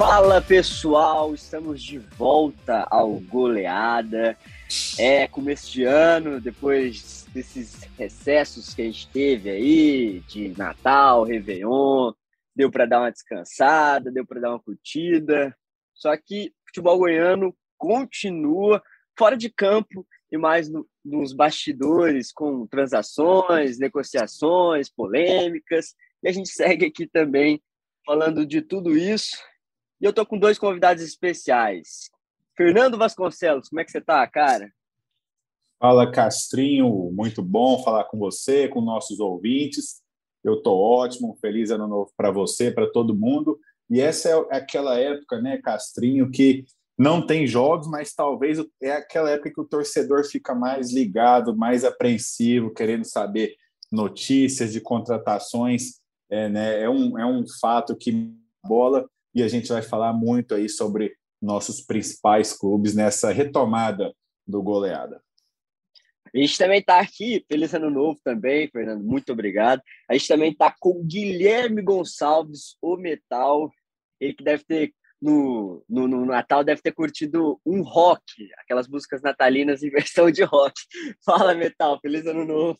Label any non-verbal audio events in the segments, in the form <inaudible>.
Fala pessoal, estamos de volta ao Goleada. É começo de ano, depois desses recessos que a gente teve aí, de Natal, Réveillon, deu para dar uma descansada, deu para dar uma curtida. Só que o futebol goiano continua fora de campo e mais no, nos bastidores, com transações, negociações, polêmicas. E a gente segue aqui também falando de tudo isso. E eu tô com dois convidados especiais. Fernando Vasconcelos, como é que você tá, cara? Fala, Castrinho, muito bom falar com você, com nossos ouvintes. Eu tô ótimo, feliz ano novo para você, para todo mundo. E essa é aquela época, né, Castrinho, que não tem jogos, mas talvez é aquela época que o torcedor fica mais ligado, mais apreensivo, querendo saber notícias de contratações. É, né, é, um, é um fato que bola e a gente vai falar muito aí sobre nossos principais clubes nessa retomada do goleada. A gente também está aqui, feliz ano novo também, Fernando, muito obrigado. A gente também está com Guilherme Gonçalves, o Metal, ele que deve ter no, no, no, Natal deve ter curtido um rock, aquelas músicas natalinas em versão de rock. <laughs> Fala, Metal, feliz ano novo.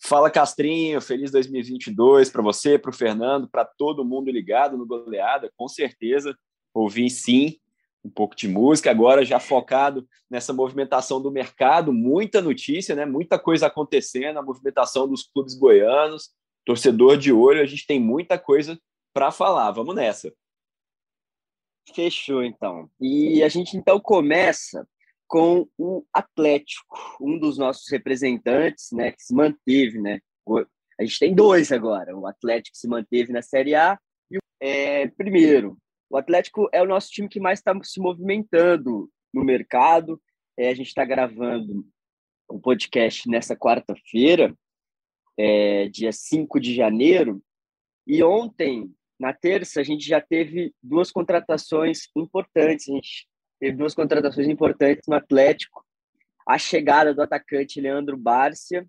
Fala, Castrinho, feliz 2022 para você, para o Fernando, para todo mundo ligado no Goleada, com certeza. Ouvi sim um pouco de música, agora já focado nessa movimentação do mercado, muita notícia, né? muita coisa acontecendo, a movimentação dos clubes goianos, torcedor de olho, a gente tem muita coisa para falar. Vamos nessa. Fechou, então. E a gente então começa com o Atlético, um dos nossos representantes, né, que se manteve, né? A gente tem dois agora. O Atlético se manteve na Série A e é, primeiro, o Atlético é o nosso time que mais está se movimentando no mercado. É, a gente está gravando o um podcast nessa quarta-feira, é, dia 5 de janeiro, e ontem na terça, a gente já teve duas contratações importantes. A gente teve duas contratações importantes no Atlético. A chegada do atacante Leandro Bárcia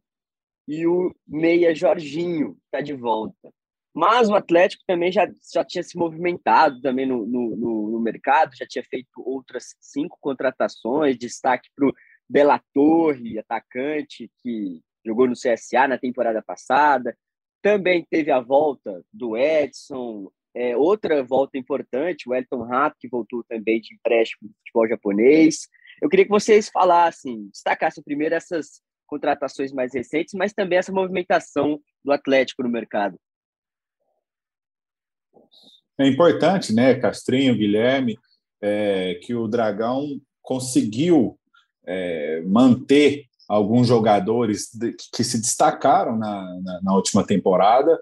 e o meia Jorginho está de volta. Mas o Atlético também já, já tinha se movimentado também no, no, no, no mercado, já tinha feito outras cinco contratações, destaque para o Bela Torre, atacante que jogou no CSA na temporada passada, também teve a volta do Edson, é, outra volta importante, o Elton Rato, que voltou também de empréstimo do futebol japonês. Eu queria que vocês falassem, destacassem primeiro essas contratações mais recentes, mas também essa movimentação do Atlético no mercado. É importante, né, Castrinho, Guilherme, é, que o Dragão conseguiu é, manter alguns jogadores que se destacaram na, na, na última temporada.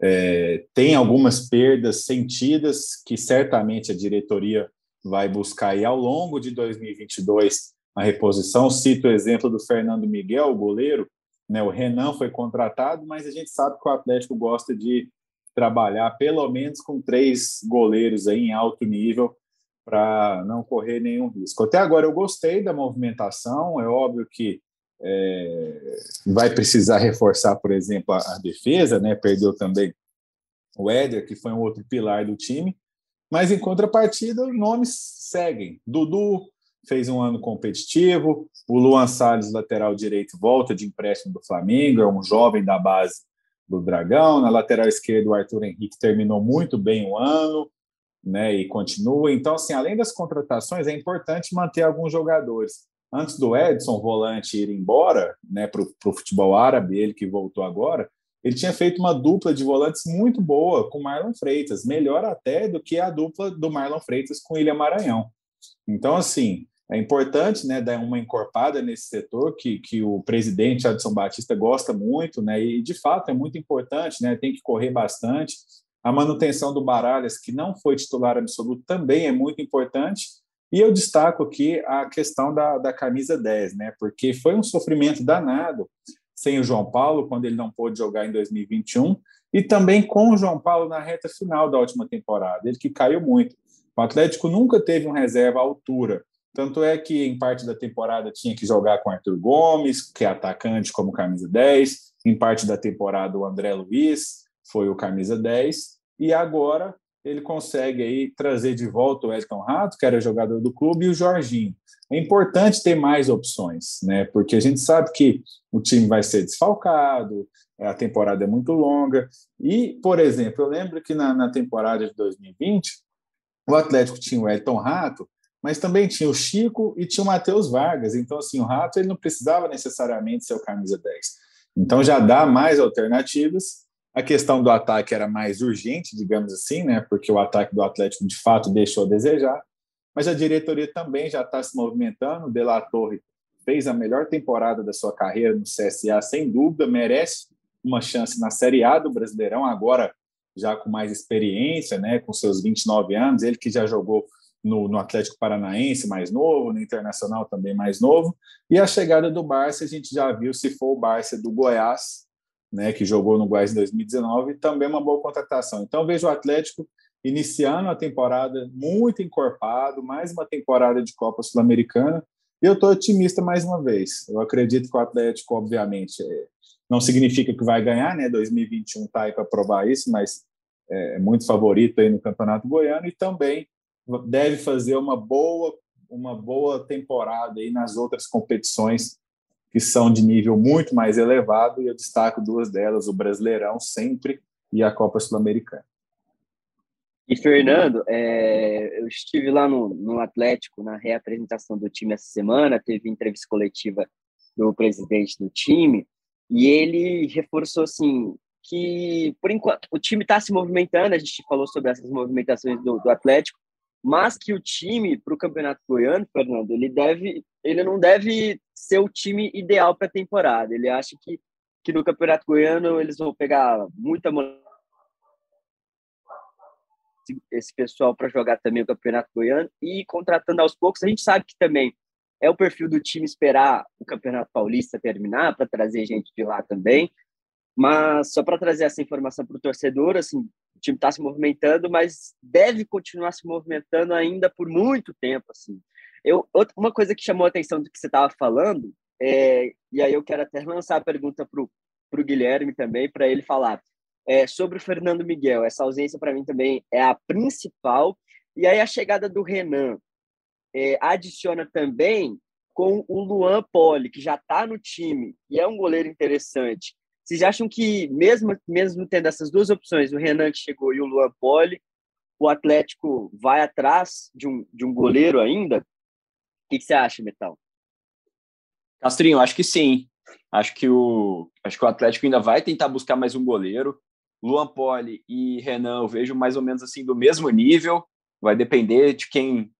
É, tem algumas perdas sentidas que certamente a diretoria vai buscar aí ao longo de 2022 a reposição. Cito o exemplo do Fernando Miguel, o goleiro. Né, o Renan foi contratado, mas a gente sabe que o Atlético gosta de trabalhar pelo menos com três goleiros aí em alto nível para não correr nenhum risco. Até agora eu gostei da movimentação, é óbvio que é, vai precisar reforçar, por exemplo, a, a, defesa, né? Perdeu também o Éder, que foi um outro pilar do time, mas em contrapartida, nomes seguem. Dudu fez um ano competitivo, o Luan Salles, lateral direito, volta de empréstimo do Flamengo, é um jovem da base do Dragão. Na lateral esquerda, o Arthur Henrique terminou muito bem o ano, né? E continua. Então, assim, além das contratações, é importante manter alguns jogadores antes do Edson, volante, ir embora né, para o futebol árabe, ele que voltou agora, ele tinha feito uma dupla de volantes muito boa com Marlon Freitas, melhor até do que a dupla do Marlon Freitas com Ilha Maranhão. Então, assim, é importante né, dar uma encorpada nesse setor que, que o presidente Adson Batista gosta muito, né, e de fato é muito importante, né, tem que correr bastante. A manutenção do Baralhas, que não foi titular absoluto, também é muito importante. E eu destaco aqui a questão da, da camisa 10, né? Porque foi um sofrimento danado sem o João Paulo, quando ele não pôde jogar em 2021, e também com o João Paulo na reta final da última temporada, ele que caiu muito. O Atlético nunca teve um reserva à altura. Tanto é que, em parte da temporada, tinha que jogar com Arthur Gomes, que é atacante como camisa 10. Em parte da temporada, o André Luiz foi o camisa 10. E agora ele consegue aí trazer de volta o Elton Rato, que era jogador do clube, e o Jorginho. É importante ter mais opções, né? Porque a gente sabe que o time vai ser desfalcado, a temporada é muito longa. E, por exemplo, eu lembro que na, na temporada de 2020, o Atlético tinha o Elton Rato, mas também tinha o Chico e tinha o Matheus Vargas. Então, assim, o Rato ele não precisava necessariamente ser o camisa 10. Então, já dá mais alternativas a questão do ataque era mais urgente, digamos assim, né? Porque o ataque do Atlético de fato deixou a desejar. Mas a diretoria também já está se movimentando. De La Torre fez a melhor temporada da sua carreira no CSA, sem dúvida, merece uma chance na Série A do Brasileirão, agora já com mais experiência, né? Com seus 29 anos, ele que já jogou no, no, Atlético Paranaense mais novo, no Internacional também mais novo. E a chegada do Barça, a gente já viu se for o Barça do Goiás, né, que jogou no Goiás em 2019, também uma boa contratação. Então, vejo o Atlético iniciando a temporada muito encorpado, mais uma temporada de Copa Sul-Americana, e eu estou otimista mais uma vez. Eu acredito que o Atlético, obviamente, é, não significa que vai ganhar, né? 2021 está aí para provar isso, mas é, é muito favorito aí no Campeonato Goiano e também deve fazer uma boa uma boa temporada aí nas outras competições que são de nível muito mais elevado, e eu destaco duas delas, o Brasileirão sempre e a Copa Sul-Americana. E, Fernando, é, eu estive lá no, no Atlético, na reapresentação do time essa semana, teve entrevista coletiva do presidente do time, e ele reforçou, assim, que, por enquanto, o time está se movimentando, a gente falou sobre essas movimentações do, do Atlético, mas que o time para o Campeonato Goiano, Fernando, ele deve, ele não deve ser o time ideal para a temporada. Ele acha que, que no Campeonato Goiano eles vão pegar muita esse pessoal para jogar também o Campeonato Goiano e contratando aos poucos. A gente sabe que também é o perfil do time esperar o Campeonato Paulista terminar para trazer gente de lá também. Mas só para trazer essa informação para o torcedor, assim, o time está se movimentando, mas deve continuar se movimentando ainda por muito tempo, assim. Eu, uma coisa que chamou a atenção do que você estava falando, é, e aí eu quero até lançar a pergunta para o Guilherme também, para ele falar é, sobre o Fernando Miguel. Essa ausência para mim também é a principal. E aí a chegada do Renan é, adiciona também com o Luan Poli, que já está no time e é um goleiro interessante. Vocês acham que, mesmo, mesmo tendo essas duas opções, o Renan que chegou e o Luan Poli, o Atlético vai atrás de um, de um goleiro ainda? O que, que você acha, Metal? Castrinho, acho que sim. Acho que o, acho que o Atlético ainda vai tentar buscar mais um goleiro. Luan Poli e Renan eu vejo mais ou menos assim do mesmo nível. Vai depender de quem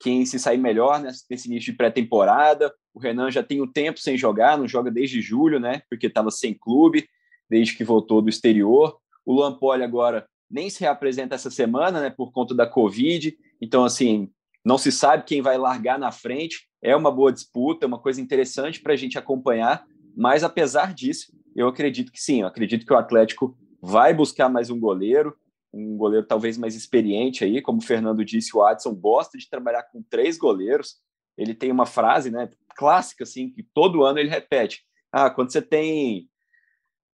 quem se sair melhor nesse, nesse início de pré-temporada. O Renan já tem um tempo sem jogar, não joga desde julho, né? Porque estava sem clube, desde que voltou do exterior. O Luan Poli agora nem se reapresenta essa semana, né? Por conta da Covid. Então, assim, não se sabe quem vai largar na frente. É uma boa disputa, uma coisa interessante para a gente acompanhar. Mas, apesar disso, eu acredito que sim. Eu acredito que o Atlético vai buscar mais um goleiro, um goleiro talvez mais experiente aí. Como o Fernando disse, o Adson gosta de trabalhar com três goleiros. Ele tem uma frase, né? Clássica, assim, que todo ano ele repete. Ah, quando você tem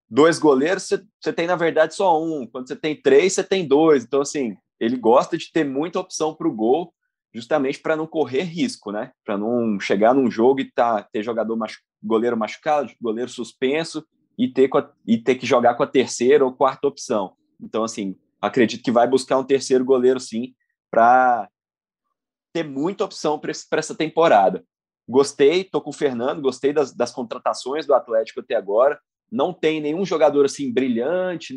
dois goleiros, você, você tem, na verdade, só um. Quando você tem três, você tem dois. Então, assim, ele gosta de ter muita opção para o gol, justamente para não correr risco, né? Para não chegar num jogo e tá, ter jogador machu goleiro machucado, goleiro suspenso e ter, a, e ter que jogar com a terceira ou quarta opção. Então, assim, acredito que vai buscar um terceiro goleiro, sim, para ter muita opção para essa temporada. Gostei, tô com o Fernando, gostei das, das contratações do Atlético até agora. Não tem nenhum jogador assim brilhante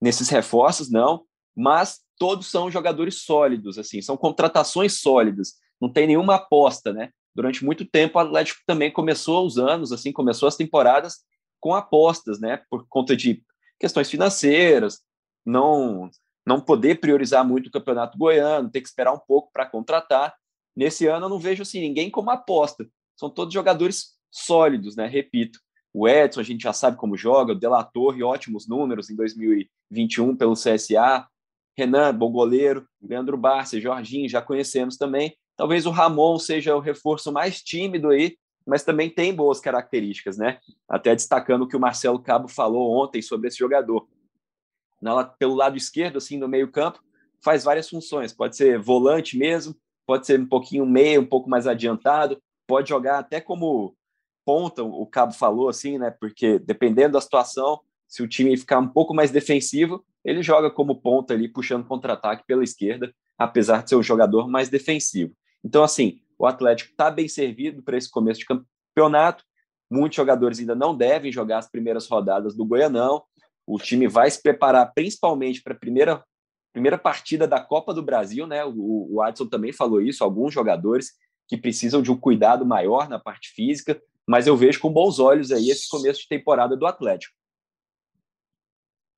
nesses reforços, não, mas todos são jogadores sólidos, assim, são contratações sólidas. Não tem nenhuma aposta, né? Durante muito tempo o Atlético também começou os anos, assim, começou as temporadas com apostas, né? Por conta de questões financeiras, não não poder priorizar muito o Campeonato Goiano, ter que esperar um pouco para contratar. Nesse ano eu não vejo assim ninguém como aposta. São todos jogadores sólidos, né? Repito. O Edson, a gente já sabe como joga, o Dela Torre, ótimos números em 2021 pelo CSA. Renan, bom goleiro. Leandro Barça, Jorginho, já conhecemos também. Talvez o Ramon seja o reforço mais tímido aí, mas também tem boas características, né? Até destacando o que o Marcelo Cabo falou ontem sobre esse jogador. Na, pelo lado esquerdo, assim, no meio-campo, faz várias funções. Pode ser volante mesmo, pode ser um pouquinho meio, um pouco mais adiantado, pode jogar até como ponta, o Cabo falou assim, né? Porque dependendo da situação, se o time ficar um pouco mais defensivo, ele joga como ponta ali, puxando contra-ataque pela esquerda, apesar de ser o jogador mais defensivo. Então, assim, o Atlético está bem servido para esse começo de campeonato. Muitos jogadores ainda não devem jogar as primeiras rodadas do Goianão. O time vai se preparar principalmente para a primeira, primeira partida da Copa do Brasil, né? O, o Adson também falou isso, alguns jogadores que precisam de um cuidado maior na parte física, mas eu vejo com bons olhos aí esse começo de temporada do Atlético.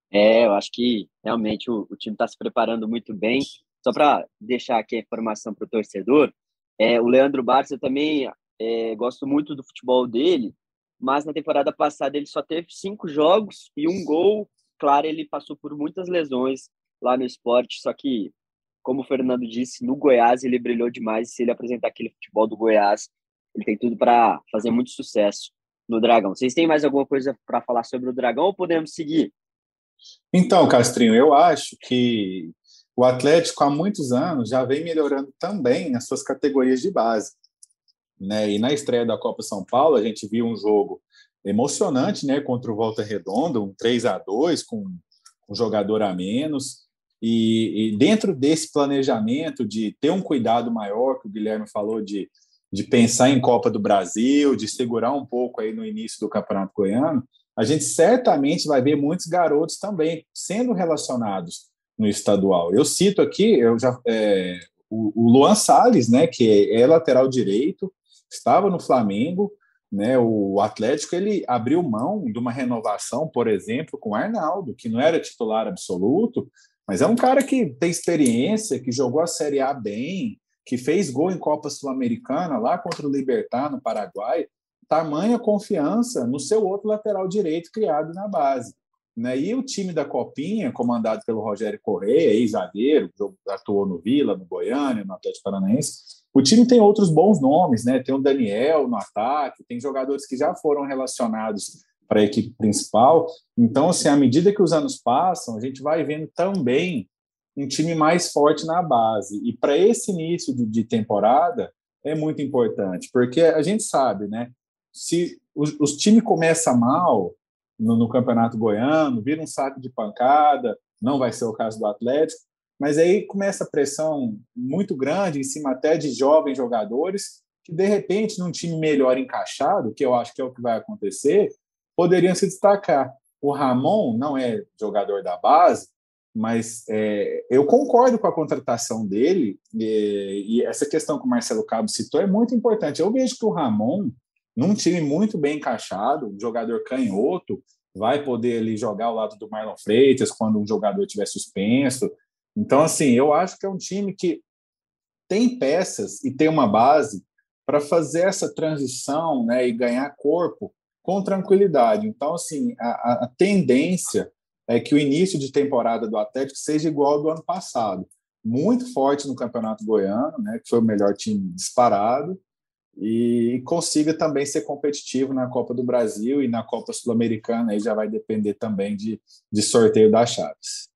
É, eu acho que realmente o, o time está se preparando muito bem. Só para deixar aqui a informação para o torcedor, é, o Leandro Barça eu também é, gosto muito do futebol dele, mas na temporada passada ele só teve cinco jogos e um gol. Claro, ele passou por muitas lesões lá no esporte, só que, como o Fernando disse, no Goiás ele brilhou demais. Se ele apresentar aquele futebol do Goiás, ele tem tudo para fazer muito sucesso no Dragão. Vocês têm mais alguma coisa para falar sobre o Dragão ou podemos seguir? Então, Castrinho, eu acho que o Atlético há muitos anos já vem melhorando também nas suas categorias de base. Né? E na estreia da Copa São Paulo, a gente viu um jogo emocionante né, contra o Volta Redonda, um 3 a 2 com um jogador a menos. E, e, dentro desse planejamento de ter um cuidado maior, que o Guilherme falou de, de pensar em Copa do Brasil, de segurar um pouco aí no início do Campeonato Goiano, a gente certamente vai ver muitos garotos também sendo relacionados no estadual. Eu cito aqui, eu já é, o, o Luan Salles, né, que é, lateral direito, estava no Flamengo, né, o Atlético ele abriu mão de uma renovação, por exemplo, com o Arnaldo, que não era titular absoluto, mas é um cara que tem experiência, que jogou a Série A bem, que fez gol em Copa Sul-Americana lá contra o Libertar no Paraguai tamanha confiança no seu outro lateral direito criado na base. Né? E o time da Copinha, comandado pelo Rogério Correia, ex-zagueiro, atuou no Vila, no Goiânia, no Atlético Paranaense, o time tem outros bons nomes, né? Tem o Daniel no ataque, tem jogadores que já foram relacionados para a equipe principal. Então, assim, à medida que os anos passam, a gente vai vendo também um time mais forte na base. E para esse início de, de temporada é muito importante, porque a gente sabe, né? se os, os times começam mal no, no, Campeonato Goiano, vira um saco de pancada, não vai ser o caso do Atlético, mas aí começa a pressão muito grande em cima até de jovens jogadores que, de repente, num time melhor encaixado, que eu acho que é o que vai acontecer, poderiam se destacar. O Ramon não é jogador da base, mas é, eu concordo com a contratação dele e, e, essa questão que o Marcelo Cabo citou é muito importante. Eu vejo que o Ramon num time muito bem encaixado, um jogador canhoto, vai poder ali jogar ao lado do Marlon Freitas quando um jogador estiver suspenso. Então, assim, eu acho que é um time que tem peças e tem uma base para fazer essa transição né, e ganhar corpo com tranquilidade. Então, assim, a, a, tendência é que o início de temporada do Atlético seja igual ao do ano passado. Muito forte no Campeonato Goiano, né, que foi o melhor time disparado, e consiga também ser competitivo na Copa do Brasil e na Copa Sul-Americana, aí já vai depender também de, de sorteio das chaves.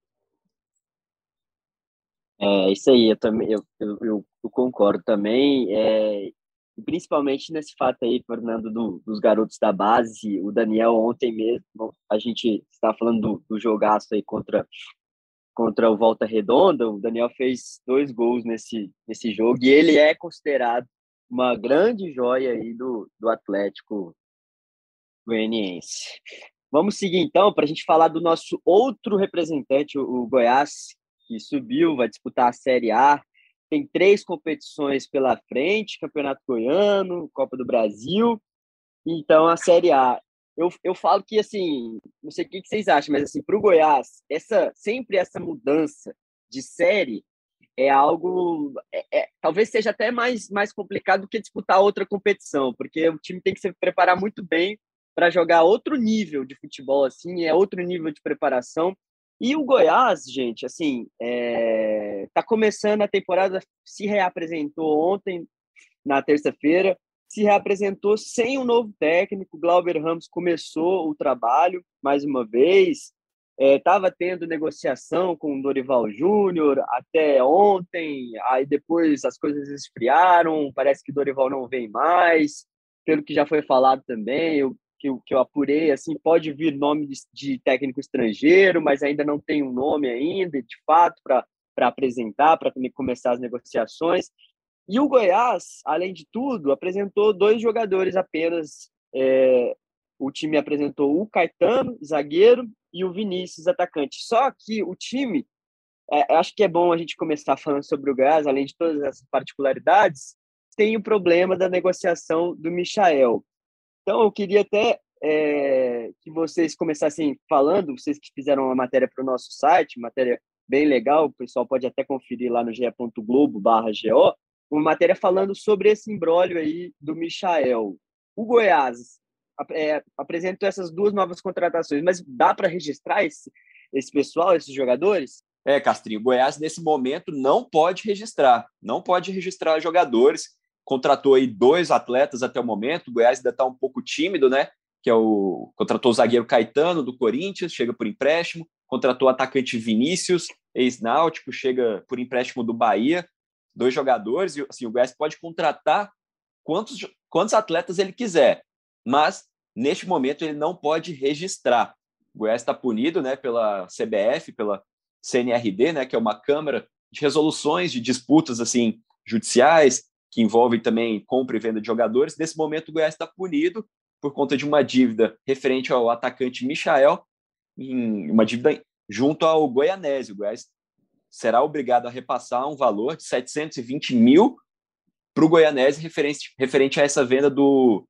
É, isso aí, eu também eu, eu, eu concordo também, é, principalmente nesse fato aí, Fernando, do, dos garotos da base, o Daniel ontem mesmo, a gente está falando do, do jogaço aí contra contra o Volta Redonda, o Daniel fez dois gols nesse, nesse jogo e ele é considerado uma grande joia aí do, do Atlético Goianiense. Vamos seguir então para a gente falar do nosso outro representante, o Goiás, que subiu, vai disputar a Série A. Tem três competições pela frente: Campeonato Goiano, Copa do Brasil. Então, a Série A. Eu, eu falo que, assim, não sei o que vocês acham, mas, assim, para o Goiás, essa, sempre essa mudança de série é algo é, é, talvez seja até mais, mais complicado do que disputar outra competição, porque o time tem que se preparar muito bem para jogar outro nível de futebol, assim, é outro nível de preparação. E o Goiás, gente, assim, é, tá começando a temporada, se reapresentou ontem, na terça-feira, se reapresentou sem um novo técnico. Glauber Ramos começou o trabalho mais uma vez. estava é, tendo negociação com o Dorival Júnior até ontem, aí depois as coisas esfriaram, parece que Dorival não vem mais, pelo que já foi falado também, que, eu, que eu apurei, assim, pode vir nome de, de técnico estrangeiro, mas ainda não tem um nome ainda, de fato, para apresentar, para começar as negociações. E o Goiás, além de tudo, apresentou dois jogadores apenas. É, o time apresentou o Caetano, zagueiro, e o Vinícius, atacante. Só que o time, é, acho que é bom a gente começar falando sobre o Goiás, além de todas essas particularidades, tem o problema da negociação do Michael. Então, eu queria até é, que vocês começassem falando, vocês que fizeram uma matéria para o nosso site, matéria bem legal, o pessoal pode até conferir lá no ge.globo barra GO, uma matéria falando sobre esse embrólio aí do Michael. O Goiás é, apresentou essas duas novas contratações, mas dá para registrar esse, esse pessoal, esses jogadores? É, Castrinho, o Goiás nesse momento não pode registrar, não pode registrar jogadores. Contratou aí dois atletas até o momento. O Goiás ainda está um pouco tímido, né? Que é o contratou o zagueiro Caetano do Corinthians, chega por empréstimo. Contratou o atacante Vinícius, ex-náutico, chega por empréstimo do Bahia dois jogadores, e assim, o Goiás pode contratar quantos, quantos atletas ele quiser, mas neste momento ele não pode registrar. O Goiás está punido né, pela CBF, pela CNRD, né, que é uma câmara de resoluções de disputas assim judiciais, que envolvem também compra e venda de jogadores. Nesse momento, o Goiás está punido por conta de uma dívida referente ao atacante Michael, uma dívida junto ao Goianese. O Goiás será obrigado a repassar um valor de 720 mil para o Goianese referente, referente a essa venda do,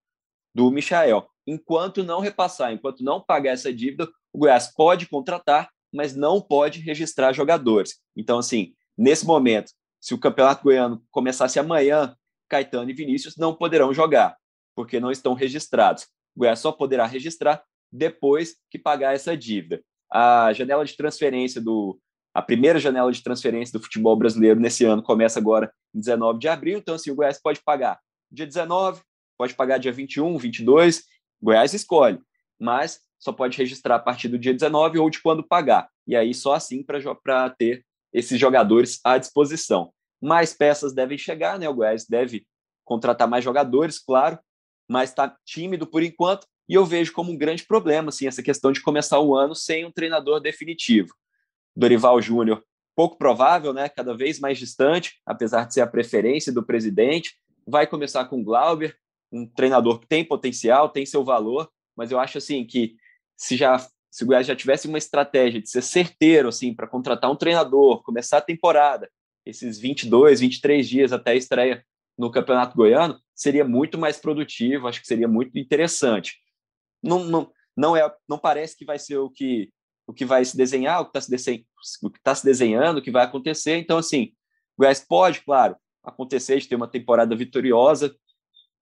do Michael. Enquanto não repassar, enquanto não pagar essa dívida, o Goiás pode contratar, mas não pode registrar jogadores. Então, assim, nesse momento, se o Campeonato Goiano começasse amanhã, Caetano e Vinícius não poderão jogar, porque não estão registrados. O Goiás só poderá registrar depois que pagar essa dívida. A janela de transferência do, a primeira janela de transferência do futebol brasileiro nesse ano começa agora em 19 de abril, então assim, o Goiás pode pagar dia 19, pode pagar dia 21, 22, Goiás escolhe, mas só pode registrar a partir do dia 19 ou de quando pagar. E aí só assim para ter esses jogadores à disposição. Mais peças devem chegar, né? O Goiás deve contratar mais jogadores, claro, mas está tímido por enquanto. E eu vejo como um grande problema assim, essa questão de começar o ano sem um treinador definitivo. Dorival Júnior, pouco provável, né? Cada vez mais distante, apesar de ser a preferência do presidente. Vai começar com Glauber, um treinador que tem potencial, tem seu valor, mas eu acho assim que se já se o Goiás já tivesse uma estratégia de ser certeiro assim para contratar um treinador, começar a temporada, esses 22, 23 dias até a estreia no Campeonato Goiano, seria muito mais produtivo, acho que seria muito interessante. Não, não, não é, não parece que vai ser o que o que vai se desenhar, o que está se, desen... tá se desenhando, o que vai acontecer. Então, assim, o Goiás pode, claro, acontecer de ter uma temporada vitoriosa,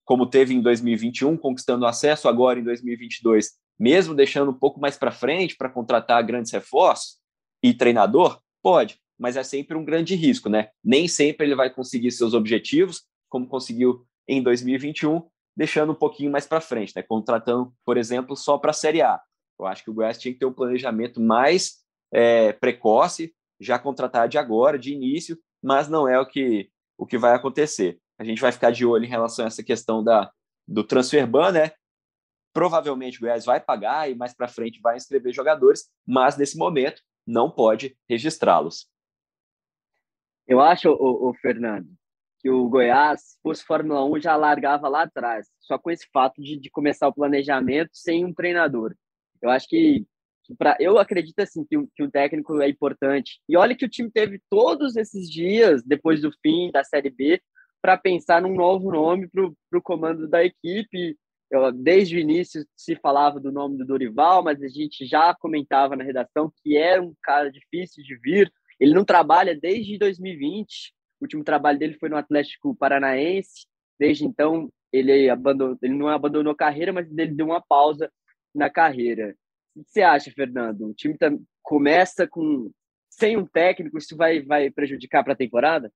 como teve em 2021, conquistando acesso agora em 2022, mesmo deixando um pouco mais para frente para contratar grandes reforços e treinador, pode, mas é sempre um grande risco, né? Nem sempre ele vai conseguir seus objetivos, como conseguiu em 2021, deixando um pouquinho mais para frente, né? Contratando, por exemplo, só para a Série A. Eu acho que o Goiás tinha que ter um planejamento mais é, precoce, já contratar de agora, de início, mas não é o que, o que vai acontecer. A gente vai ficar de olho em relação a essa questão da, do transfer ban, né? Provavelmente o Goiás vai pagar e mais para frente vai inscrever jogadores, mas nesse momento não pode registrá-los. Eu acho, o, o Fernando, que o Goiás, se fosse Fórmula 1, já largava lá atrás, só com esse fato de, de começar o planejamento sem um treinador. Eu acho que, que para eu acredito assim que, que o técnico é importante. E olha que o time teve todos esses dias depois do fim da Série B para pensar num novo nome para o comando da equipe. Eu, desde o início se falava do nome do Dorival, mas a gente já comentava na redação que era um cara difícil de vir. Ele não trabalha desde 2020. O último trabalho dele foi no Atlético Paranaense. Desde então, ele abandonou, ele não abandonou a carreira, mas ele deu uma pausa na carreira. O que você acha, Fernando? O time tá, começa com sem um técnico, isso vai, vai prejudicar para a temporada?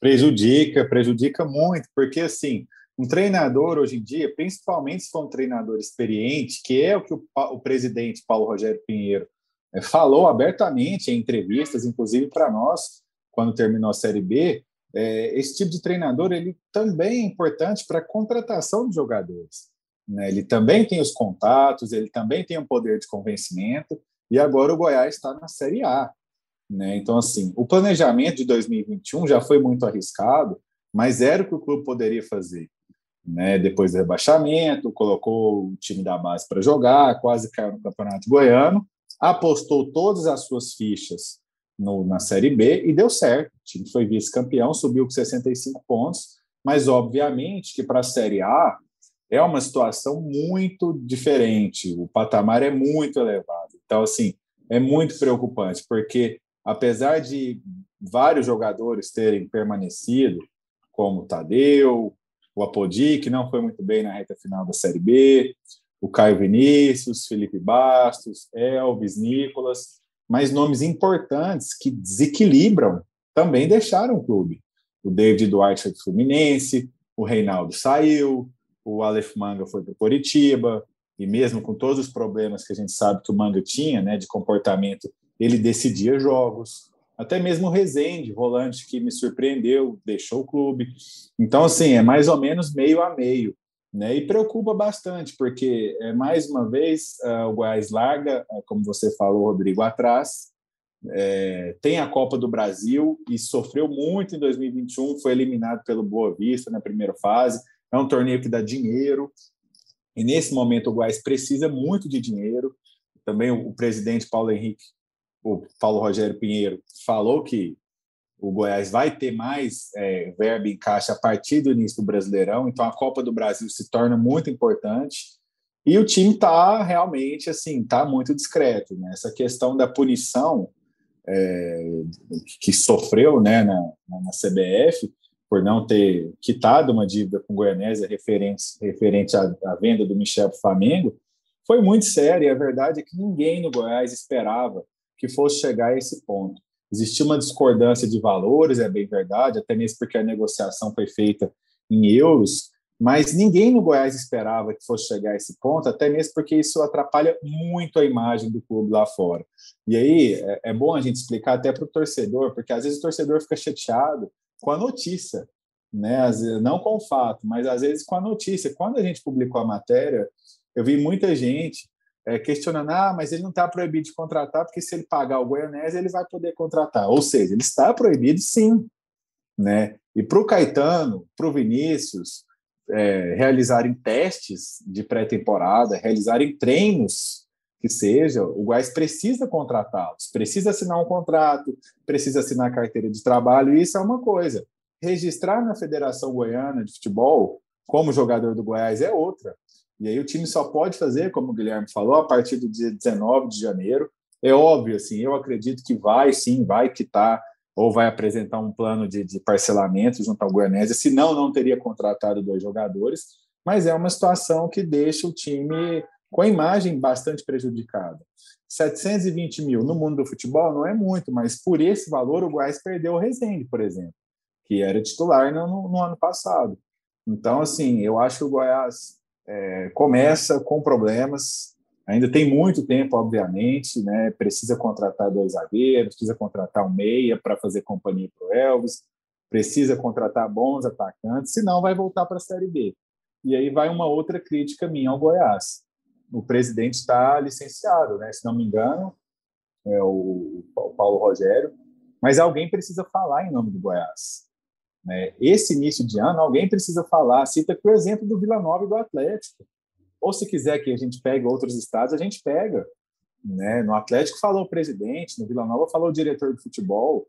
Prejudica, prejudica muito, porque assim, Um treinador hoje em dia, principalmente se for um treinador experiente, que é o que o, o presidente Paulo Rogério Pinheiro é, falou abertamente em entrevistas, inclusive para nós, quando terminou a Série B, é, esse tipo de treinador ele também é importante para a contratação de jogadores. Né? Ele também tem os contatos, ele também tem o um poder de convencimento, e agora o Goiás está na Série A. Né? Então, assim, o planejamento de 2021 já foi muito arriscado, mas era o que o clube poderia fazer. Né? Depois do rebaixamento, colocou o time da base para jogar, quase caiu no Campeonato Goiano, apostou todas as suas fichas no, na Série B e deu certo. O time foi vice-campeão, subiu com 65 pontos, mas obviamente que para a Série A é uma situação muito diferente, o patamar é muito elevado. Então, assim, é muito preocupante, porque apesar de vários jogadores terem permanecido, como Tadeu, o Apodi, que não foi muito bem na reta final da Série B, o Caio Vinícius, Felipe Bastos, Elvis, Nicolas, mas nomes importantes que desequilibram também deixaram o clube. O David Duarte foi do Fluminense, o Reinaldo saiu, o Aleph Manga foi para o Coritiba, e mesmo com todos os problemas que a gente sabe que o Manga tinha, né, de comportamento, ele decidia jogos. Até mesmo o Rezende, volante que me surpreendeu, deixou o clube. Então, assim, é mais ou menos meio a meio. Né? E preocupa bastante, porque, é, mais uma vez, uh, o Goiás larga, uh, como você falou, Rodrigo, atrás. É, tem a Copa do Brasil e sofreu muito em 2021, foi eliminado pelo Boa Vista na primeira fase. É um torneio que dá dinheiro, e nesse momento o Goiás precisa muito de dinheiro. Também o, o presidente Paulo Henrique, o Paulo Rogério Pinheiro, falou que o Goiás vai ter mais é, verba em caixa a partir do início do Brasileirão, então a Copa do Brasil se torna muito importante e o time está realmente assim, está muito discreto. Né? Essa questão da punição é, que sofreu né, na, na, CBF por não ter quitado uma dívida com o Goianésia referente, referente à, à venda do Michel para o Flamengo foi muito séria. A verdade é que ninguém no Goiás esperava que fosse chegar a esse ponto. Existia uma discordância de valores, é bem verdade, até mesmo porque a negociação foi feita em euros, mas ninguém no Goiás esperava que fosse chegar a esse ponto, até mesmo porque isso atrapalha muito a imagem do clube lá fora. E aí é, é bom a gente explicar até para o torcedor, porque às vezes o torcedor fica chateado com a notícia, né? Vezes, não com o fato, mas às vezes com a notícia. Quando a gente publicou a matéria, eu vi muita gente é, questionando, ah, mas ele não está proibido de contratar, porque se ele pagar o Goianese, ele vai poder contratar. Ou seja, ele está proibido sim. Né? E para o Caetano, para o Vinícius, é, realizarem testes de pré-temporada, realizarem treinos que seja, o Goiás precisa contratá-los, precisa assinar um contrato, precisa assinar carteira de trabalho, e isso é uma coisa. Registrar na Federação Goiana de Futebol como jogador do Goiás é outra. E aí o time só pode fazer, como o Guilherme falou, a partir do dia 19 de janeiro. É óbvio, assim, eu acredito que vai sim, vai quitar ou vai apresentar um plano de, de parcelamento junto ao Goianésia, senão não teria contratado dois jogadores, mas é uma situação que deixa o time com a imagem bastante prejudicada. 720 mil no mundo do futebol não é muito, mas por esse valor o Goiás perdeu o Rezende, por exemplo, que era titular no, no ano passado. Então, assim, eu acho que o Goiás é, começa com problemas. Ainda tem muito tempo, obviamente, né? Precisa contratar dois zagueiros, precisa contratar um meia para fazer companhia para o Elvis, precisa contratar bons atacantes, senão vai voltar para a Série B. E aí vai uma outra crítica minha ao Goiás. O presidente está licenciado, né? Se não me engano, é o Paulo Rogério, mas alguém precisa falar em nome do Goiás. Né? Esse início de ano, alguém precisa falar, cita o exemplo do Vila Nova e do Atlético. Ou se quiser que a gente pegue outros estados, a gente pega. Né? No Atlético falou o presidente, no Vila Nova falou o diretor de futebol.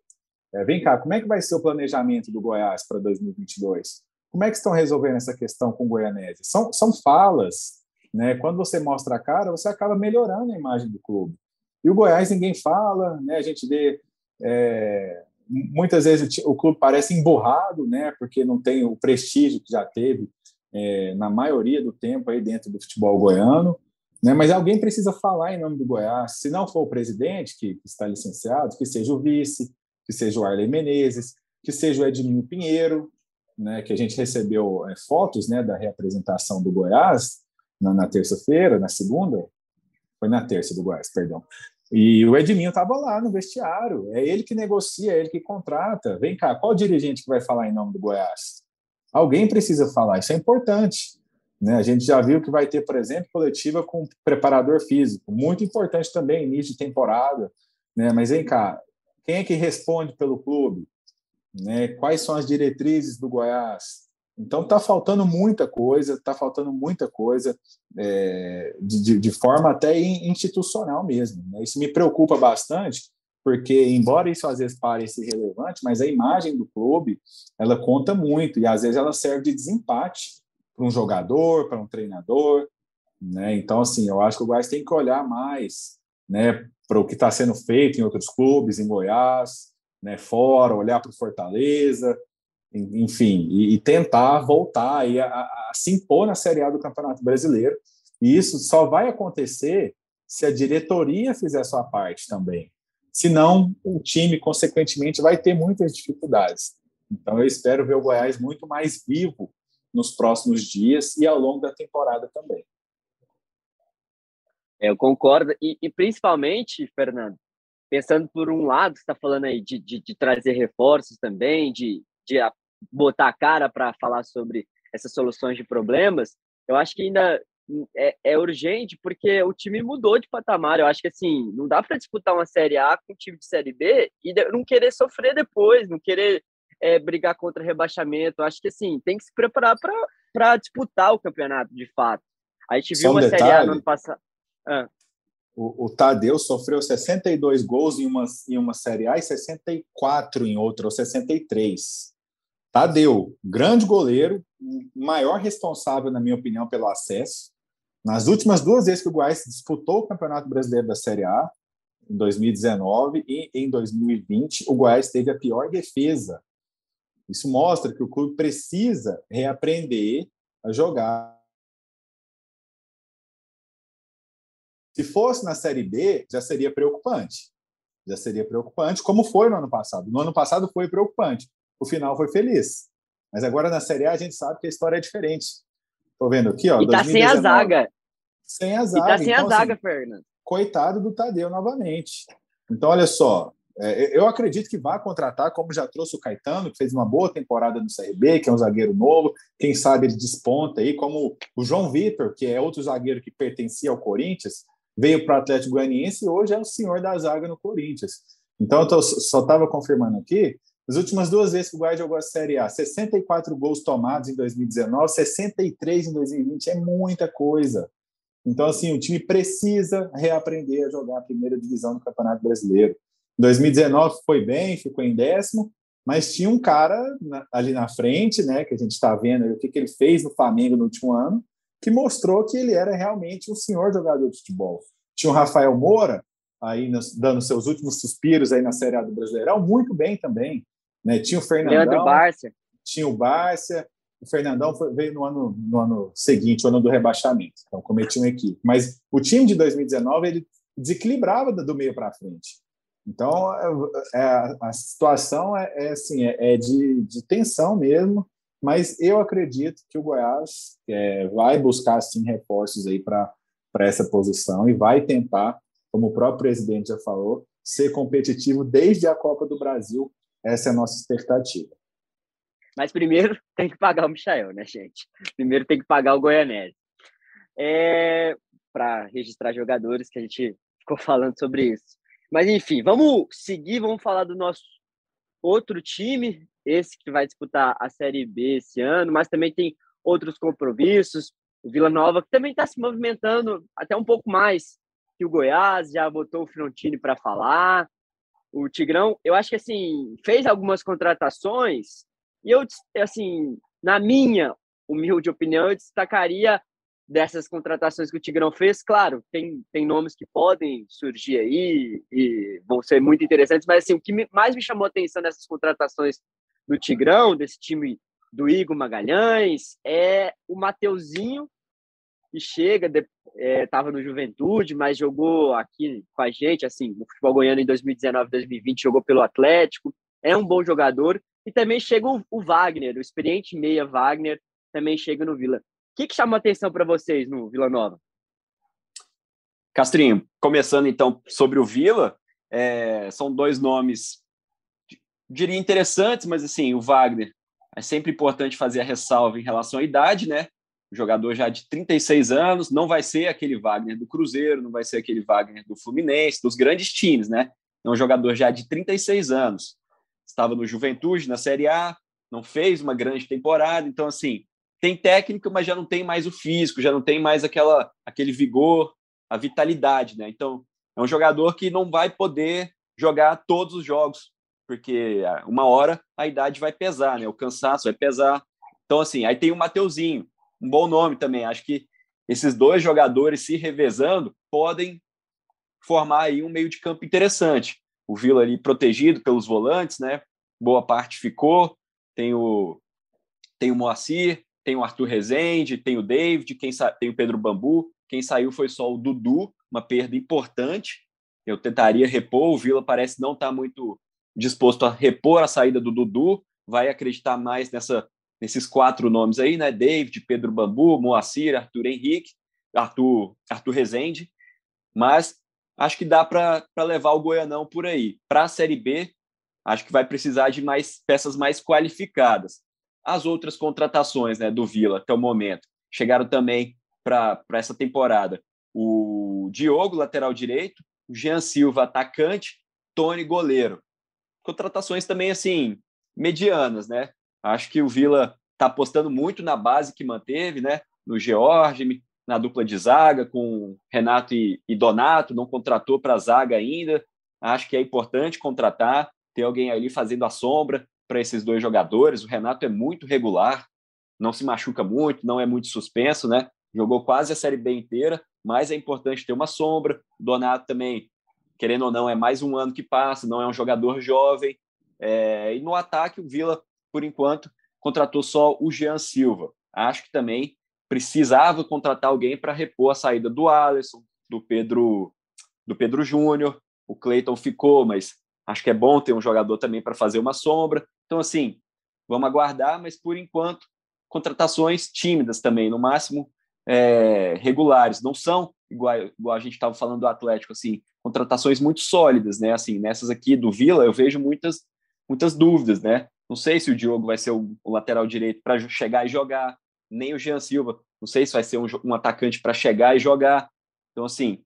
É, vem cá, como é que vai ser o planejamento do Goiás para 2022? Como é que estão resolvendo essa questão com o Goianese? São, são falas. Né? Quando você mostra a cara, você acaba melhorando a imagem do clube. E o Goiás ninguém fala, né? a gente vê é, muitas vezes o, clube parece emburrado, né, porque não tem o prestígio que já teve é, na maioria do tempo aí dentro do futebol goiano, né, mas alguém precisa falar em nome do Goiás. Se não for o presidente que, está licenciado, que seja o vice, que seja o Arley Menezes, que seja o Edmilson Pinheiro, né, que a gente recebeu é, fotos né, da reapresentação do Goiás na, na terça-feira, na segunda, foi na terça do Goiás, perdão. E o Edminho estava lá no vestiário. É ele que negocia, é ele que contrata. Vem cá, qual dirigente que vai falar em nome do Goiás? Alguém precisa falar, isso é importante. Né? A gente já viu que vai ter, por exemplo, coletiva com preparador físico, muito importante também, início de temporada. Né? Mas vem cá, quem é que responde pelo clube? Né? Quais são as diretrizes do Goiás? Então está faltando muita coisa, está faltando muita coisa é, de, de, forma até institucional mesmo. Né? Isso me preocupa bastante, porque embora isso às vezes pareça irrelevante, mas a imagem do clube ela conta muito e às vezes ela serve de desempate para um jogador, para um treinador. Né? Então assim, eu acho que o Goiás tem que olhar mais, né, para o que está sendo feito em outros clubes, em Goiás, né, fora, olhar para o Fortaleza, enfim, e, e tentar voltar aí a, a, se impor na Série A do Campeonato Brasileiro. E isso só vai acontecer se a diretoria fizer sua parte também. Senão, o time, consequentemente, vai ter muitas dificuldades. Então, eu espero ver o Goiás muito mais vivo nos próximos dias e ao longo da temporada também. É, eu concordo. E, e, principalmente, Fernando, pensando por um lado, você está falando aí de, de, de, trazer reforços também, de, de botar a cara para falar sobre essas soluções de problemas, eu acho que ainda é, é, urgente porque o time mudou de patamar. Eu acho que assim, não dá para disputar uma Série A com um time de Série B e não querer sofrer depois, não querer é, brigar contra rebaixamento. Eu acho que assim, tem que se preparar para disputar o campeonato de fato. A gente viu um uma detalhe, Série A no ano passado. Ah. O, o, Tadeu sofreu 62 gols em uma, em uma Série A e 64 em outra, ou 63. Tadeu, grande goleiro, maior responsável, na minha opinião, pelo acesso. Nas últimas duas vezes que o Goiás disputou o Campeonato Brasileiro da Série A, em 2019 e em 2020, o Goiás teve a pior defesa. Isso mostra que o clube precisa reaprender a jogar. Se fosse na Série B, já seria preocupante. Já seria preocupante, como foi no ano passado. No ano passado foi preocupante o final foi feliz. Mas agora na Série A a gente sabe que a história é diferente. Estou vendo aqui, ó. E tá 2019, sem a zaga. Sem a zaga. E tá sem então, a zaga, assim, Fernando. Coitado do Tadeu novamente. Então, olha só, é, eu acredito que vai contratar, como já trouxe o Caetano, que fez uma boa temporada no CRB, que é um zagueiro novo, quem sabe ele desponta aí, como o João Vitor, que é outro zagueiro que pertencia ao Corinthians, veio para o Atlético Goianiense e hoje é o senhor da zaga no Corinthians. Então, eu tô, só estava confirmando aqui, as últimas duas vezes que o Goiás jogou a Série A, 64 gols tomados em 2019, 63 em 2020, é muita coisa. Então, assim, o time precisa reaprender a jogar a primeira divisão do Campeonato Brasileiro. Em 2019 foi bem, ficou em décimo, mas tinha um cara ali na frente, né, que a gente está vendo o que, que ele fez no Flamengo no último ano, que mostrou que ele era realmente um senhor jogador de futebol. Tinha o Rafael Moura, aí dando seus últimos suspiros aí na Série A do Brasileirão, muito bem também. Né? Tinha o Fernandão. Leandro Bárcia. Tinha o Bárcia. O Fernandão foi, veio no ano, no ano seguinte, o ano do rebaixamento. Então, cometia uma equipe. Mas o time de 2019 ele desequilibrava do meio para frente. Então, é, é, a situação é, é assim, é, é, de, de, tensão mesmo, mas eu acredito que o Goiás é, vai buscar, sim, reforços aí para essa posição e vai tentar, como o próprio presidente já falou, ser competitivo desde a Copa do Brasil essa é a nossa expectativa. Mas primeiro <laughs> tem que pagar o Michael, né, gente? Primeiro tem que pagar o Goianese. É, para registrar jogadores que a gente ficou falando sobre isso. Mas enfim, vamos seguir, vamos falar do nosso outro time, esse que vai disputar a Série B esse ano, mas também tem outros compromissos. O Vila Nova, que também está se movimentando até um pouco mais que o Goiás, já botou o Frontini para falar o Tigrão, eu acho que assim, fez algumas contratações e eu assim, na minha humilde opinião, eu destacaria dessas contratações que o Tigrão fez, claro, tem, tem nomes que podem surgir aí e vão ser muito interessantes, mas assim, o que mais me chamou a atenção nessas contratações do Tigrão, desse time do Igor Magalhães, é o Mateuzinho, que chega, estava é, no Juventude, mas jogou aqui com a gente, assim, no futebol goiano em 2019, 2020, jogou pelo Atlético, é um bom jogador, e também chega o, o Wagner, o experiente meia Wagner, também chega no Vila. O que, que chama atenção para vocês no Vila Nova? Castrinho, começando então sobre o Vila, é, são dois nomes, diria interessantes, mas assim, o Wagner é sempre importante fazer a ressalva em relação à idade, né? Jogador já de 36 anos, não vai ser aquele Wagner do Cruzeiro, não vai ser aquele Wagner do Fluminense, dos grandes times, né? É um jogador já de 36 anos. Estava no Juventude, na Série A, não fez uma grande temporada, então assim, tem técnica, mas já não tem mais o físico, já não tem mais aquela aquele vigor, a vitalidade, né? Então, é um jogador que não vai poder jogar todos os jogos, porque ah, uma hora a idade vai pesar, né? O cansaço vai pesar. Então, assim, aí tem o Mateuzinho, um bom nome também. Acho que esses dois jogadores se revezando podem formar aí um meio de campo interessante. O Vila ali protegido pelos volantes, né? Boa parte ficou. Tem o tem o Moacir, tem o Arthur Rezende, tem o David, quem tem o Pedro Bambu. Quem saiu foi só o Dudu, uma perda importante. Eu tentaria repor, o Vila parece não estar tá muito disposto a repor a saída do Dudu, vai acreditar mais nessa, nesses quatro nomes aí, né? David, Pedro Bambu, Moacir, Arthur Henrique, Arthur, Arthur Rezende, mas acho que dá para levar o Goianão por aí. Para a Série B, acho que vai precisar de mais peças mais qualificadas. As outras contratações né, do Vila até o momento chegaram também para essa temporada o Diogo, lateral direito, o Jean Silva, atacante, Tony, goleiro. Contratações também, assim, medianas, né? Acho que o Vila está apostando muito na base que manteve, né? No George, na dupla de zaga, com Renato e, e Donato, não contratou para a zaga ainda. Acho que é importante contratar, ter alguém ali fazendo a sombra para esses dois jogadores. O Renato é muito regular, não se machuca muito, não é muito suspenso, né? jogou quase a Série B inteira, mas é importante ter uma sombra. O Donato também, querendo ou não, é mais um ano que passa, não é um jogador jovem. É, e no ataque, o Vila, por enquanto, contratou só o Jean Silva. Acho que também precisava contratar alguém para repor a saída do Alisson, do Pedro, do Pedro Júnior. O Cleiton ficou, mas acho que é bom ter um jogador também para fazer uma sombra. Então, assim, vamos aguardar, mas por enquanto, contratações tímidas também, no máximo é, regulares, não são igual, igual a gente estava falando do Atlético, assim, contratações muito sólidas, né? Assim, nessas aqui do Vila, eu vejo muitas, muitas dúvidas, né? Não sei se o Diogo vai ser o, lateral direito para chegar e jogar, nem o Jean Silva. Não sei se vai ser um, um atacante para chegar e jogar. Então, assim,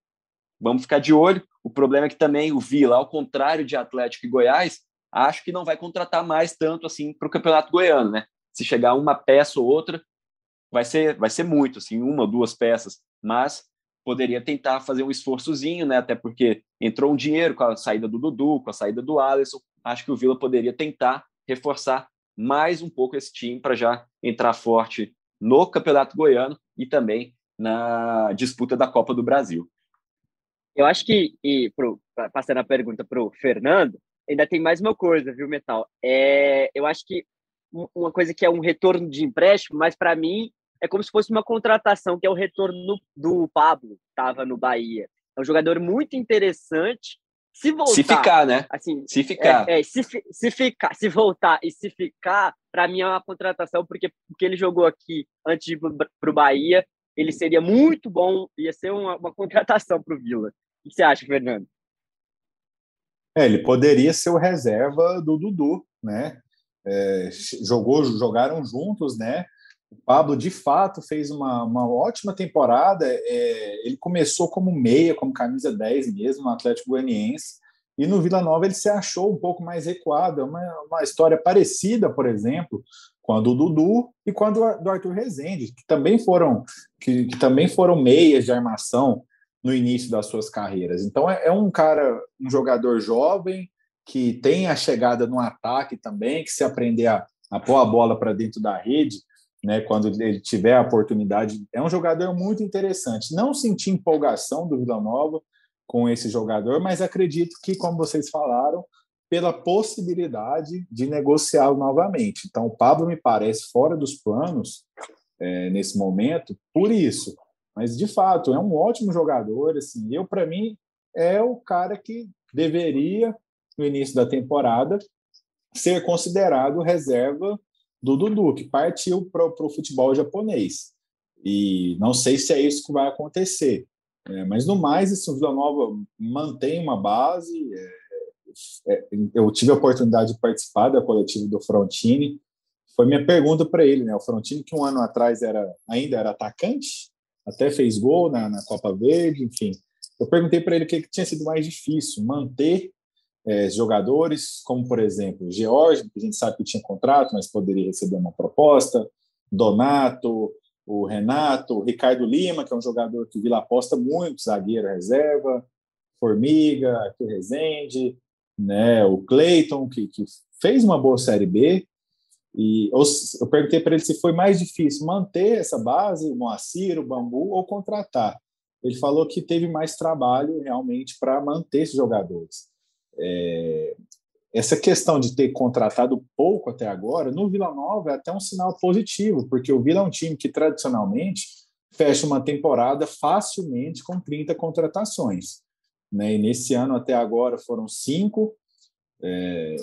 vamos ficar de olho. O problema é que também o Vila, ao contrário de Atlético e Goiás, acho que não vai contratar mais tanto assim para o Campeonato Goiano, né? Se chegar uma peça ou outra, vai ser, vai ser muito, assim, uma ou duas peças, mas poderia tentar fazer um esforçozinho, né? Até porque entrou um dinheiro com a saída do Dudu, com a saída do Alisson. Acho que o Vila poderia tentar reforçar mais um pouco esse time para já entrar forte no Campeonato Goiano e também na disputa da Copa do Brasil. Eu acho que, e pro, passando a pergunta para o Fernando, ainda tem mais uma coisa, viu, Metal? É, eu acho que uma coisa que é um retorno de empréstimo, mas para mim é como se fosse uma contratação, que é o retorno do Pablo, estava no Bahia. É um jogador muito interessante. Se voltar, se ficar, né? Assim, se ficar, é, é, se, se ficar, se voltar e se ficar, para mim é uma contratação porque porque ele jogou aqui antes de ir para o Bahia, ele seria muito bom, ia ser uma, uma contratação para o Vila. O que você acha, Fernando? É, ele poderia ser o reserva do Dudu, né? É, jogou, jogaram juntos, né? O Pablo, de fato, fez uma, uma ótima temporada. É, ele começou como meia, como camisa 10 mesmo, no Atlético Goianiense. E no Vila Nova ele se achou um pouco mais recuado. É uma, uma história parecida, por exemplo, com a do Dudu e com a do, do Arthur Rezende, que também foram que, que, também foram meias de armação no início das suas carreiras. Então é, é um cara, um jogador jovem que tem a chegada no ataque também, que se aprender a, a pôr a bola para dentro da rede, né, quando ele tiver a oportunidade. É um jogador muito interessante. Não senti empolgação do Vila Nova com esse jogador, mas acredito que, como vocês falaram, pela possibilidade de negociá-lo novamente. Então, o Pablo me parece fora dos planos é, nesse momento, por isso. Mas, de fato, é um ótimo jogador. Assim, eu, para mim, é o cara que deveria, no início da temporada, ser considerado reserva do Dudu, que partiu para o futebol japonês. E não sei se é isso que vai acontecer. É, mas no mais, assim, o Vila Nova mantém uma base. É, é, eu tive a oportunidade de participar da coletiva do Frontini. Foi minha pergunta para ele, né? O Frontini, que um ano atrás era ainda era atacante, até fez gol na, na Copa Verde, enfim. Eu perguntei para ele o que, que tinha sido mais difícil, manter é, jogadores, como por exemplo, George, que a gente sabe que tinha contrato, mas poderia receber uma proposta, Donato, o Renato, o Ricardo Lima, que é um jogador que o Vila aposta muito, zagueiro reserva, Formiga, o Rezende, né, o Cleiton, que, que fez uma boa Série B, e eu perguntei para ele se foi mais difícil manter essa base, o Moacir, o Bambu, ou contratar. Ele falou que teve mais trabalho realmente para manter esses jogadores. É, essa questão de ter contratado pouco até agora, no Vila Nova é até um sinal positivo, porque o Vila é um time que tradicionalmente fecha uma temporada facilmente com 30 contratações. Né? E nesse ano até agora foram cinco. É,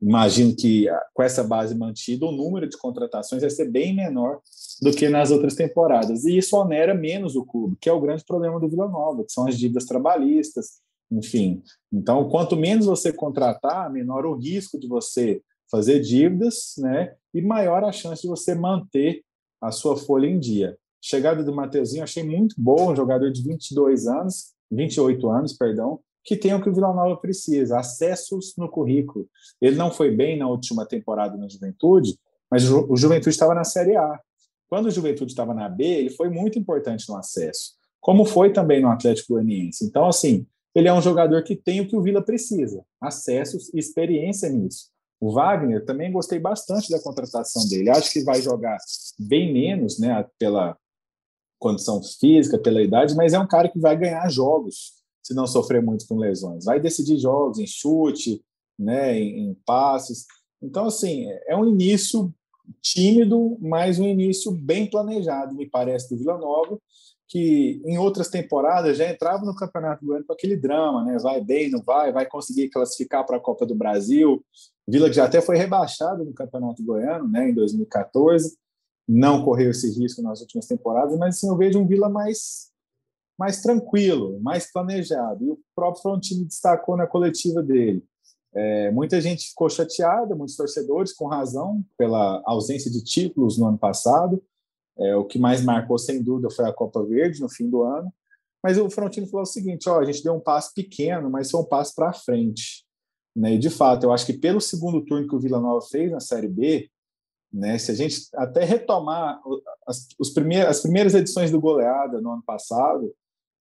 imagino que com essa base mantida, o número de contratações vai ser bem menor do que nas outras temporadas. E isso onera menos o clube, que é o grande problema do Vila Nova, que são as dívidas trabalhistas, enfim. Então, quanto menos você contratar, menor o risco de você fazer dívidas, né? E maior a chance de você manter a sua folha em dia. Chegada do Mateuzinho, achei muito bom, um jogador de 22 anos, 28 anos, perdão, que tem o que o Vila Nova precisa, acessos no currículo. Ele não foi bem na última temporada na Juventude, mas o Juventude estava na Série A. Quando o Juventude estava na B, ele foi muito importante no acesso, como foi também no Atlético Goianiense. Então, assim, ele é um jogador que tem o que o Vila precisa, acessos e experiência nisso. O Wagner também gostei bastante da contratação dele. Acho que vai jogar bem menos, né, pela condição física, pela idade, mas é um cara que vai ganhar jogos se não sofrer muito com lesões. Vai decidir jogos em chute, né, em, em passes. Então, assim, é um início tímido, mas um início bem planejado, me parece, do Vila Nova, que em outras temporadas já entrava no Campeonato Goiano com aquele drama, né? Vai bem, não vai, vai conseguir classificar para a Copa do Brasil. Vila que já até foi rebaixado no Campeonato Goiano, né, em 2014. Não correu esse risco nas últimas temporadas, mas assim, eu vejo um Vila mais mais tranquilo, mais planejado. E o próprio Frontini destacou na coletiva dele. É, muita gente ficou chateada, muitos torcedores, com razão, pela ausência de títulos no ano passado. É, o que mais marcou, sem dúvida, foi a Copa Verde no fim do ano. Mas o Frontino falou o seguinte: ó, a gente deu um passo pequeno, mas foi um passo para frente. Né? E, de fato, eu acho que pelo segundo turno que o Vila Nova fez na Série B, né, se a gente até retomar as, os primeiros, as primeiras edições do Goleada no ano passado,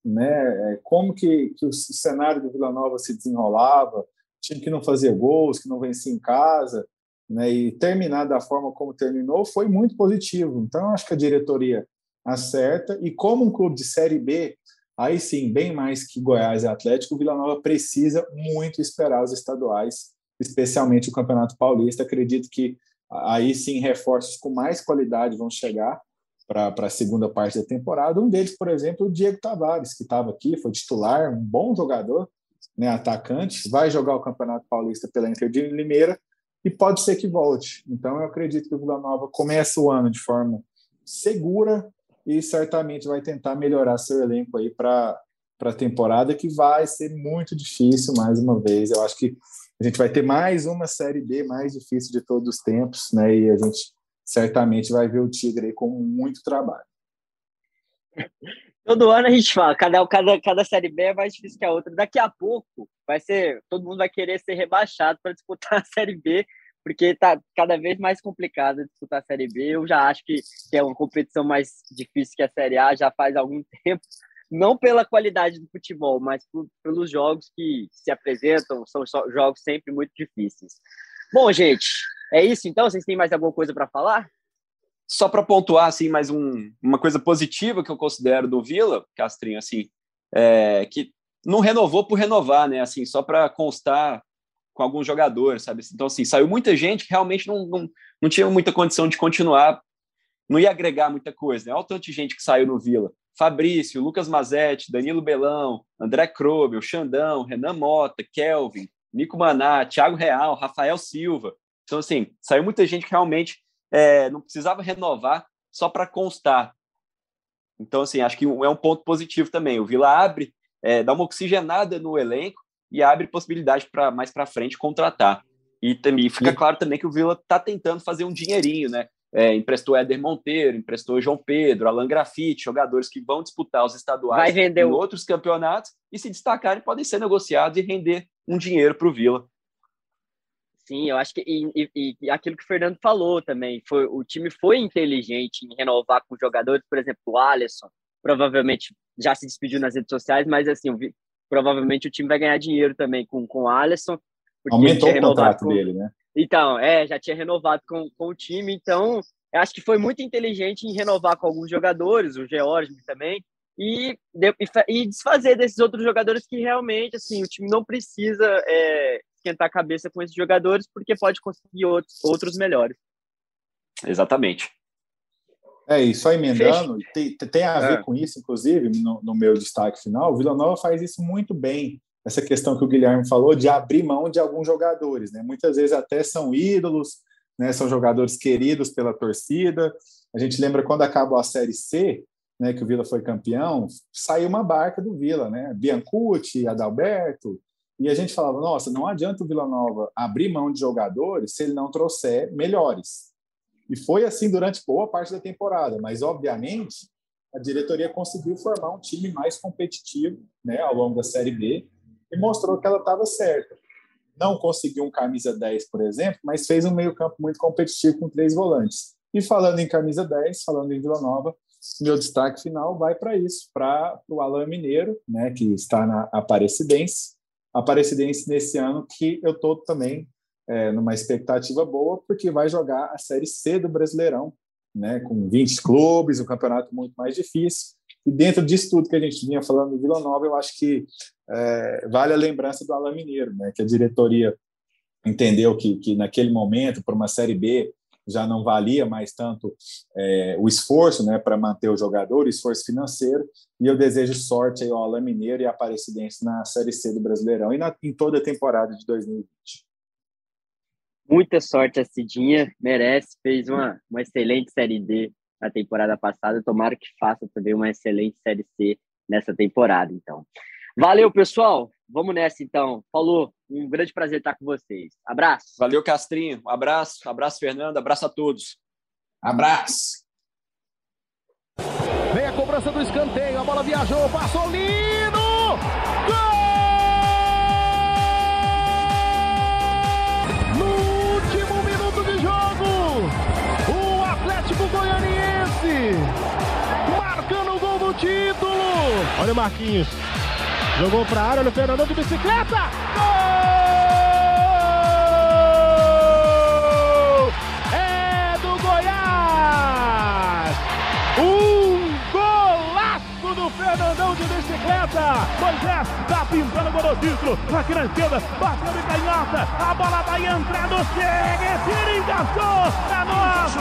né, é, como que, que o cenário do Vila Nova se desenrolava, time que não fazia gols, que não vencia em casa, né, e terminar da forma como terminou foi muito positivo. Então, acho que a diretoria acerta. E como um clube de Série B, aí sim, bem mais que Goiás e Atlético, o Vila Nova precisa muito esperar os estaduais, especialmente o Campeonato Paulista. Acredito que aí sim reforços com mais qualidade vão chegar para a segunda parte da temporada. Um deles, por exemplo, o Diego Tavares, que estava aqui, foi titular, um bom jogador, né, atacante, vai jogar o Campeonato Paulista pela Inter de Limeira e pode ser que volte. Então, eu acredito que o Vila Nova começa o ano de forma segura e certamente vai tentar melhorar seu elenco aí para a temporada, que vai ser muito difícil, mais uma vez. Eu acho que a gente vai ter mais uma Série B mais difícil de todos os tempos, né? E a gente certamente vai ver o Tigre aí com muito trabalho. Todo ano a gente fala, cada, cada, cada Série B é mais difícil que a outra. Daqui a pouco vai ser, todo mundo vai querer ser rebaixado para disputar <laughs> a Série B, porque está cada vez mais complicado disputar a Série B. Eu já acho que, que é uma competição mais difícil que a Série A já faz algum <laughs> tempo, não pela qualidade do futebol, mas por, pelos jogos que se apresentam, são jogos sempre muito difíceis. Bom, gente, é isso então? Vocês têm mais alguma coisa para falar? Só para pontuar assim mais um, uma coisa positiva que eu considero do Vila, Castrinho, assim, é, que não renovou por renovar, né? Assim, só para constar com alguns jogadores, sabe? Então, assim, saiu muita gente que realmente não, não, não tinha muita condição de continuar, não ia agregar muita coisa, né? Olha o tanto de gente que saiu no Vila. Fabrício, Lucas Mazetti, Danilo Belão, André Krobel, Xandão, Renan Mota, Kelvin, Nico Maná, Thiago Real, Rafael Silva. Então, assim, saiu muita gente que realmente é, não precisava renovar só para constar. Então, assim, acho que é um ponto positivo também. O Vila abre, é, dá uma oxigenada no elenco e abre possibilidade para mais para frente contratar. E também fica claro também que o Vila está tentando fazer um dinheirinho, né? É, emprestou Éder Monteiro, emprestou João Pedro, Alan Grafite, jogadores que vão disputar os estaduais em outros campeonatos e se destacarem podem ser negociados e render um dinheiro para o Vila. Sim, eu acho que e, e, e, aquilo que o Fernando falou também, foi o time foi inteligente em renovar com jogadores, por exemplo, o Alisson, provavelmente já se despediu nas redes sociais, mas assim, provavelmente o time vai ganhar dinheiro também com, com o Alisson. Aumentou o contrato com... dele, né? Então, é, já tinha renovado com, com o time, então eu acho que foi muito inteligente em renovar com alguns jogadores, o George também, e, e desfazer desses outros jogadores que realmente, assim, o time não precisa é, esquentar a cabeça com esses jogadores, porque pode conseguir outros, outros melhores. Exatamente. É, e só emendando, tem, tem a ver é. com isso, inclusive, no, no, meu destaque final, o Vila Nova faz isso muito bem, essa questão que o Guilherme falou de abrir mão de alguns jogadores, né? Muitas vezes até são ídolos, né? São jogadores queridos pela torcida. A gente lembra quando acabou a Série C, né, que o Vila foi campeão, saiu uma barca do Vila, né? Biancucci, Adalberto, e a gente falava, nossa, não adianta o Vila Nova abrir mão de jogadores se ele não trouxer melhores. E foi assim durante boa parte da temporada, mas obviamente a diretoria conseguiu formar um time mais competitivo, né, ao longo da Série B e mostrou que ela estava certa. Não conseguiu um camisa 10, por exemplo, mas fez um meio-campo muito competitivo com três volantes. E falando em camisa 10, falando em Vila Nova, meu destaque final vai para isso, para o Alain Mineiro, né, que está na Aparecidense, Aparecidense nesse ano que eu estou também é, numa expectativa boa, porque vai jogar a Série C do Brasileirão, né, com 20 clubes, um campeonato muito mais difícil. E dentro disso tudo que a gente vinha falando do Vila Nova, eu acho que é, vale a lembrança do Alain Mineiro, né, que a diretoria entendeu que, que naquele momento, para uma Série B, já não valia mais tanto é, o esforço né, para manter o jogador, o esforço financeiro, e eu desejo sorte aí ao Alain Mineiro e a Aparecidense na Série C do Brasileirão e na, em toda a temporada de 2020. Muita sorte a Cidinha, merece, fez uma, uma excelente Série D na temporada passada, tomara que faça também uma excelente Série C nessa temporada, então. Valeu, pessoal. Vamos nessa, então. Falou. Um grande prazer estar com vocês. Abraço. Valeu, Castrinho. abraço. abraço, Fernando. Abraço a todos. Abraço. Vem a cobrança do escanteio. A bola viajou. Passou lindo. Gol! No último minuto de jogo, o Atlético Goianiense marcando o gol do título. Olha o Marquinhos. Jogou para a área, olha o Fernandão de bicicleta. Gol! Bicicleta. Moisés tá pintando o título. Aqui na esquerda, bateu de canhota. A bola vai entrando, chega, tira, encaixou. É nosso,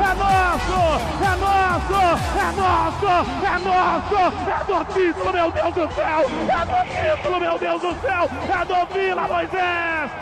é nosso, é nosso, é nosso, é nosso. É do título, meu Deus do céu. É do título, meu Deus do céu. É do Vila Moisés.